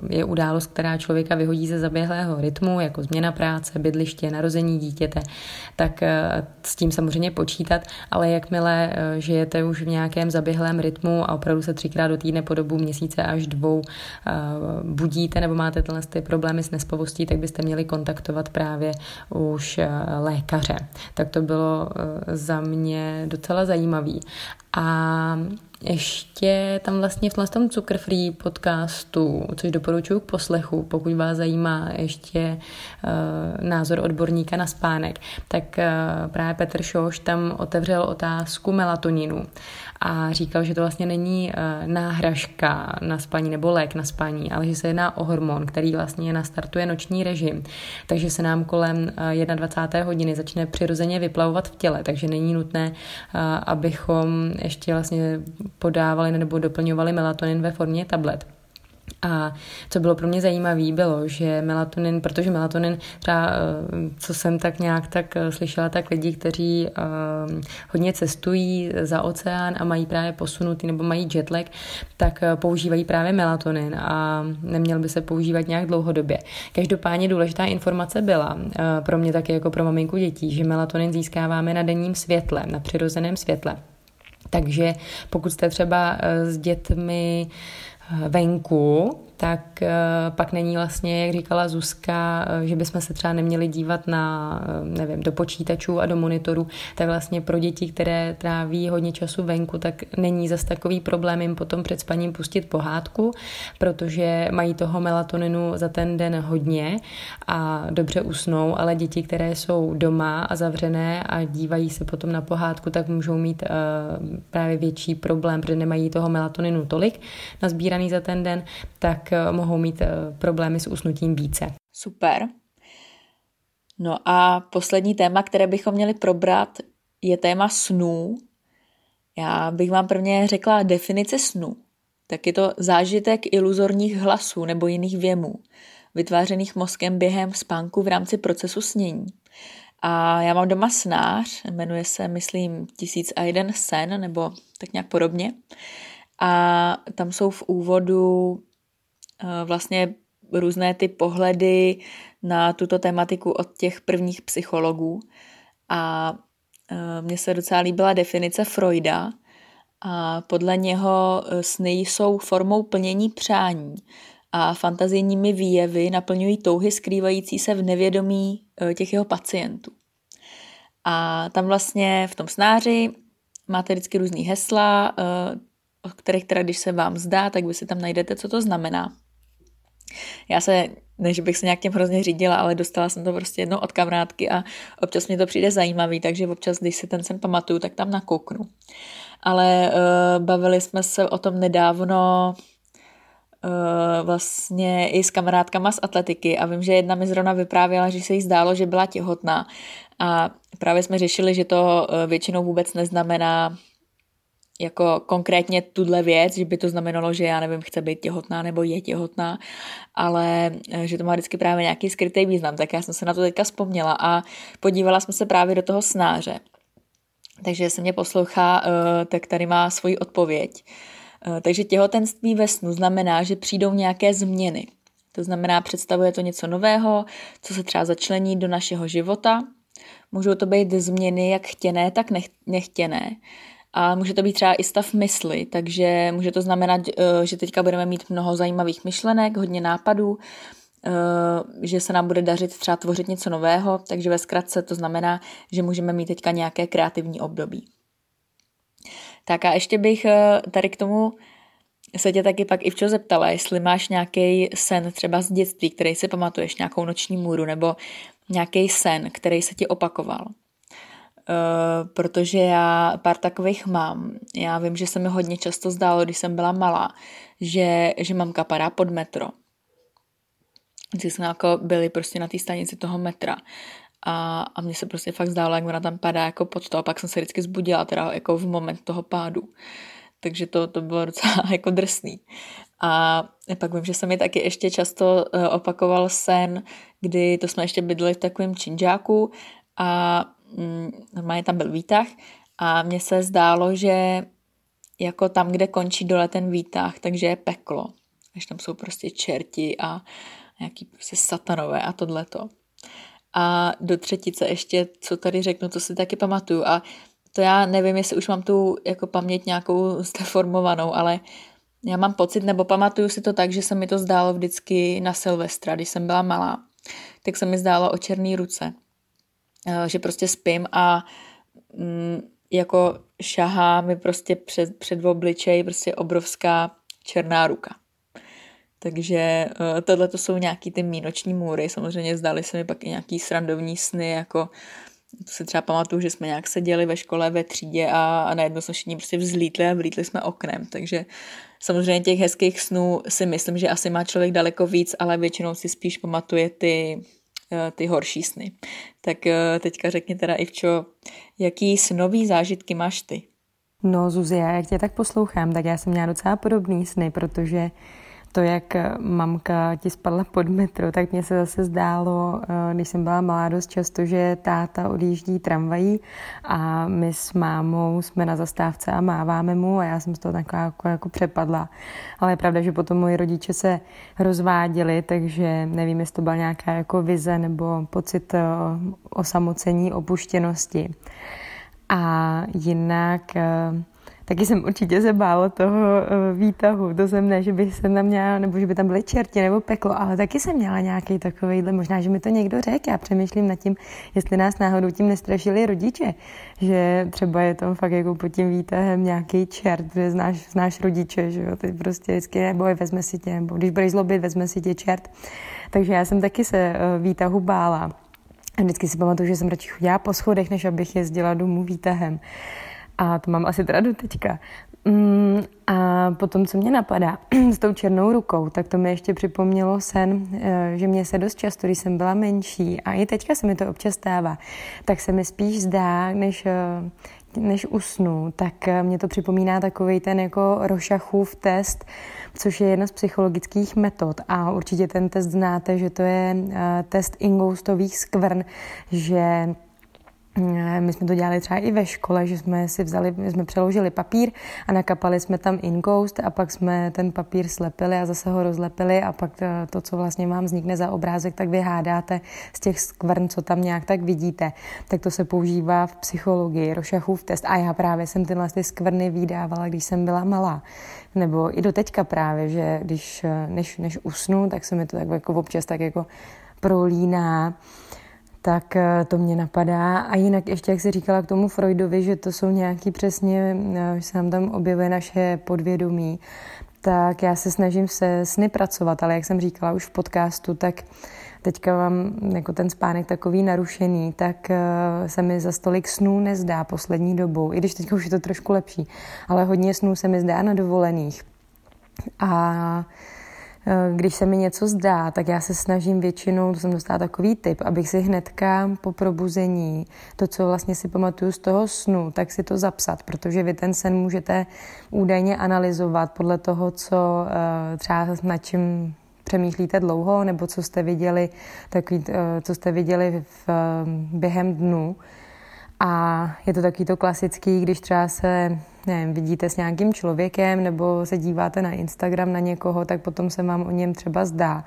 eh, je událost, která člověka vyhodí ze zaběhlého rytmu, jako změna práce, bydliště, narození dítěte, tak eh, s tím samozřejmě počítat, ale jakmile eh, žijete už v nějakém zaběhlém rytmu a opravdu se třikrát do týdne po dobu měsíce až dvou budíte nebo máte tyhle ty problémy s nespavostí, tak byste měli kontaktovat právě už lékaře. Tak to bylo za mě docela zajímavý. A ještě tam vlastně v tom Cukr Free podcastu, což doporučuji k poslechu, pokud vás zajímá ještě uh, názor odborníka na spánek, tak uh, právě Petr Šoš tam otevřel otázku melatoninu a říkal, že to vlastně není uh, náhražka na spaní nebo lék na spaní, ale že se jedná o hormon, který vlastně nastartuje noční režim, takže se nám kolem uh, 21. hodiny začne přirozeně vyplavovat v těle, takže není nutné, uh, abychom ještě vlastně podávali nebo doplňovali melatonin ve formě tablet. A co bylo pro mě zajímavé, bylo, že melatonin, protože melatonin, třeba, eh, co jsem tak nějak tak eh, slyšela, tak lidi, kteří uh, hodně cestují za oceán a mají právě posunutý nebo mají jetlag, tak používají právě melatonin a neměl by se používat nějak dlouhodobě. Každopádně důležitá informace byla pro mě taky jako pro maminku dětí, že melatonin získáváme na denním světle, na přirozeném světle. Takže pokud jste třeba eh, s dětmi eh, venku, tak eh, pak není vlastně, jak říkala Zuzka, eh, že bychom se třeba neměli dívat na, eh, nevím, do počítačů a do monitoru, tak vlastně pro děti, které tráví hodně času venku, tak není zas takový problém jim potom před spaním pustit pohádku, protože mají toho melatoninu za ten den hodně a dobře usnou, ale děti, které jsou doma a zavřené a dívají se potom na pohádku, tak můžou mít právě větší problém, protože nemají toho melatoninu tolik nazbíraný za ten den, tak Eh, mohou mít eh, problémy s usnutím více. Super. No a poslední téma, které bychom měli probrat, je téma snů. Já bych vám prvně řekla definice snu. Tak je to zážitek iluzorních hlasů nebo jiných věmů, vytvářených mozkem během spánku v rámci procesu snění. A já mám doma snář, jmenuje se, myslím, Tisíc a jeden sen, nebo tak nějak podobně. A tam jsou v úvodu vlastně různé ty pohledy na tuto tematiku od těch prvních psychologů. A eh, mně se docela líbila definice Freuda. A podle něho eh, sny jsou formou plnění přání a fantazijními výjevy naplňují touhy skrývající se v nevědomí těch jeho pacientů. A tam vlastně v tom snáři máte vždycky různý hesla, o kterých teda, když se vám zdá, tak vy si tam najdete, co to znamená. Já se, než bych se nějak tím hrozně řídila, ale dostala jsem to prostě jednou od kamarádky a občas mě to přijde zajímavý, takže občas, když si ten sen pamatuju, tak tam nakouknu. Ale uh, bavili jsme se o tom nedávno uh, vlastně i s kamarádkama z atletiky a vím, že jedna mi zrovna vyprávěla, že se jí zdálo, že byla těhotná a právě jsme řešili, že to uh, většinou vůbec neznamená jako konkrétně tuhle věc, že by to znamenalo, že já nevím, chce být těhotná nebo je těhotná, ale eh, že to má vždycky právě nějaký skrytý význam, tak já jsem se na to teďka vzpomněla a podívala jsme se právě do toho snáře. Takže se mě poslouchá, eh, tak tady má svoji odpověď. Eh, takže těhotenství ve snu znamená, že přijdou nějaké změny. To znamená, představuje to něco nového, co se třeba začlení do našeho života. Můžou to být změny jak chtěné, tak nechtěné. A může to být třeba i stav mysli, takže může to znamenat, eh, že teďka budeme mít mnoho zajímavých myšlenek, hodně nápadů, že se nám bude dařit třeba tvořit něco nového, takže ve zkratce to znamená, že můžeme mít teďka nějaké kreativní období. Tak a ještě bych tady k tomu se tě taky pak i včo zeptala, jestli máš nějaký sen třeba z dětství, který si pamatuješ, nějakou noční můru, nebo nějaký sen, který se ti opakoval. Uh, protože já pár takových mám. Já vím, že se mi hodně často zdálo, když jsem byla malá, že, že mamka padá pod metro. Když jsme jako byli prostě na té stanici toho metra a, a mně se prostě fakt zdálo, jak ona tam padá jako pod to a pak jsem se vždycky zbudila teda jako v moment toho pádu. Takže to, to bylo docela [laughs] jako drsný. A pak vím, že se mi taky ještě často eh, opakoval sen, kdy to jsme ještě bydleli v takovém činžáku a normálně tam byl výtah a mně se zdálo, že jako tam, kde končí dole ten výtah, takže je peklo. Až tam jsou prostě čerti a nějaký prostě satanové a tohleto. A do třetice ještě, co tady řeknu, to si taky pamatuju. A to já nevím, jestli už mám tu jako paměť nějakou [laughs] zdeformovanou, ale já mám pocit, nebo pamatuju si to tak, že se mi to zdálo vždycky na Silvestra, když jsem byla malá, tak se mi zdálo o černý ruce. Eh, že prostě spím a mm, jako šahá mi prostě před, před obličej prostě obrovská černá ruka. Takže uh, tohle to jsou nějaký ty mínoční můry. Samozřejmě zdali se mi pak i nějaký srandovní sny, jako to si třeba pamatuju, že jsme nějak seděli ve škole ve třídě a, a najednou jsme všichni prostě vzlítli a vlítli jsme oknem. Takže samozřejmě těch hezkých snů si myslím, že asi má člověk daleko víc, ale většinou si spíš pamatuje ty, eh, ty horší sny. Tak eh, teďka řekni teda Ivčo, jaký snový zážitky máš ty? No Zuzi, já jak tě tak poslouchám, tak já jsem měla docela podobný sny, protože to, jak mamka ti spadla pod metro, tak mně se zase zdálo, eh, když jsem byla malá dost často, že táta odjíždí tramvají a my s mámou jsme na zastávce a máváme mu a já jsem z toho taková jako, jako přepadla. Ale je pravda, že potom moji rodiče se rozváděli, takže nevím, jestli to byla nějaká jako vize nebo pocit eh, osamocení, opuštěnosti. A jinak eh, Taky jsem určitě se bála toho uh, výtahu. Jsem ne, že by se tam měla, nebo že by tam byly čerti nebo peklo, ale taky jsem měla nějaký takovýhle, možná, že mi to někdo řekl. Já přemýšlím nad tím, jestli nás náhodou tím nestrašili rodiče, že třeba je tam fakt jako pod tím výtahem nějaký čert, že znáš, znáš rodiče, že jo, ty prostě vždycky, nebo vezme si tě, nebo když budeš zlobit, vezme si tě čert. Takže já jsem taky se uh, výtahu bála. A vždycky si pamatuju, že jsem radši chodila po schodech, než abych jezdila domů výtahem. A to mám asi teda do teďka. Mm, a potom, co mě napadá [clears throat] s tou černou rukou, tak to mi ještě připomnělo sen, eh, že mě se dost často, když jsem byla menší, a i teďka se mi to občas stává, tak se mi spíš zdá, než, eh, než usnu, tak eh, mě to připomíná takový ten jako Rošachův test, což je jedna z psychologických metod. A určitě ten test znáte, že to je test ingoustových skvrn, že my jsme to dělali třeba i ve škole, že jsme si vzali, jsme přeložili papír a nakapali jsme tam inkoust a pak jsme ten papír slepili a zase ho rozlepili a pak eh, to, co vlastně vám vznikne za obrázek, tak vy hádáte z těch skvrn, co tam nějak tak vidíte. Tak to se používá v psychologii, Rošachův test. A já právě jsem tyhle ty skvrny vydávala, když jsem byla malá. Nebo i do teďka právě, že když, eh, než, než usnu, tak se mi to tak jako občas tak jako prolíná tak eh, to mě napadá. A jinak ještě, jak jsi říkala k tomu Freudovi, že to jsou nějaký přesně, eh, že se nám tam objevuje naše podvědomí, tak já se snažím se sny pracovat, ale jak jsem říkala už v podcastu, tak teďka mám jako ten spánek takový narušený, tak eh, se mi za stolik snů nezdá poslední dobou, i když teďka už je to trošku lepší, ale hodně snů se mi zdá na dovolených. A když se mi něco zdá, tak já se snažím většinou, to jsem dostala takový tip, abych si hnedka po probuzení, to, co vlastně si pamatuju z toho snu, tak si to zapsat, protože vy ten sen můžete údajně analyzovat podle toho, co eh, třeba nad čím přemýšlíte dlouho, nebo co jste viděli, takový, eh, co jste viděli v, během dnu. A je to taky to klasický, když třeba se nevím, vidíte s nějakým člověkem nebo se díváte na Instagram na někoho, tak potom se vám o něm třeba zdá.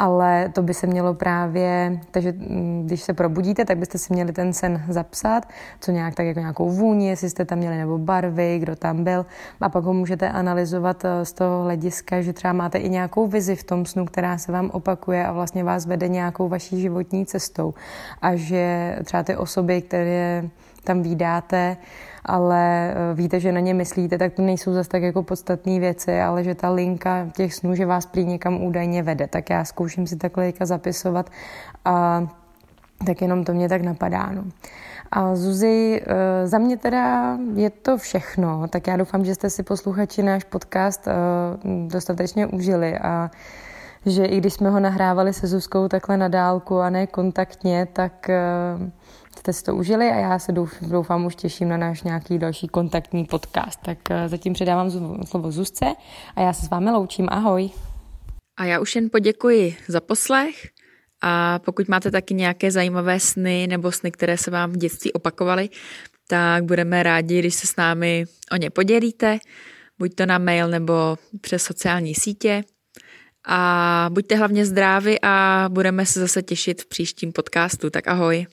ale to by se mělo právě, takže mm, když se probudíte, tak byste si měli ten sen zapsat, co nějak tak jako nějakou vůni, jestli jste tam měli nebo barvy, kdo tam byl a pak ho můžete analyzovat eh, z toho hlediska, že třeba máte i nějakou vizi v tom snu, která se vám opakuje a vlastně vás vede nějakou vaší životní cestou a že třeba ty osoby, které tam vydáte, ale eh, víte, že na ně myslíte, tak to nejsou zase tak jako podstatné věci, ale že ta linka těch snů, že vás prý někam údajně vede. Tak já zkouším si takhle zapisovat a tak jenom to mě tak napadá. No. A Zuzi, eh, za mě teda je to všechno, tak já doufám, že jste si posluchači náš podcast eh, dostatečně užili a že i když jsme ho nahrávali se Zuzkou takhle na dálku a ne kontaktně, tak jste si to užili a já se doufám už těším na náš nějaký další kontaktní podcast. Tak eh, zatím předávám slovo Zuzce a já se s vámi loučím. Ahoj. A já už jen poděkuji za poslech a pokud máte taky nějaké zajímavé sny nebo sny, které se vám v dětství opakovaly, tak budeme rádi, když se s námi o ně podělíte, buď to na mail nebo přes sociální sítě. A buďte hlavně zdraví a budeme se zase těšit v příštím podcastu. Tak ahoj.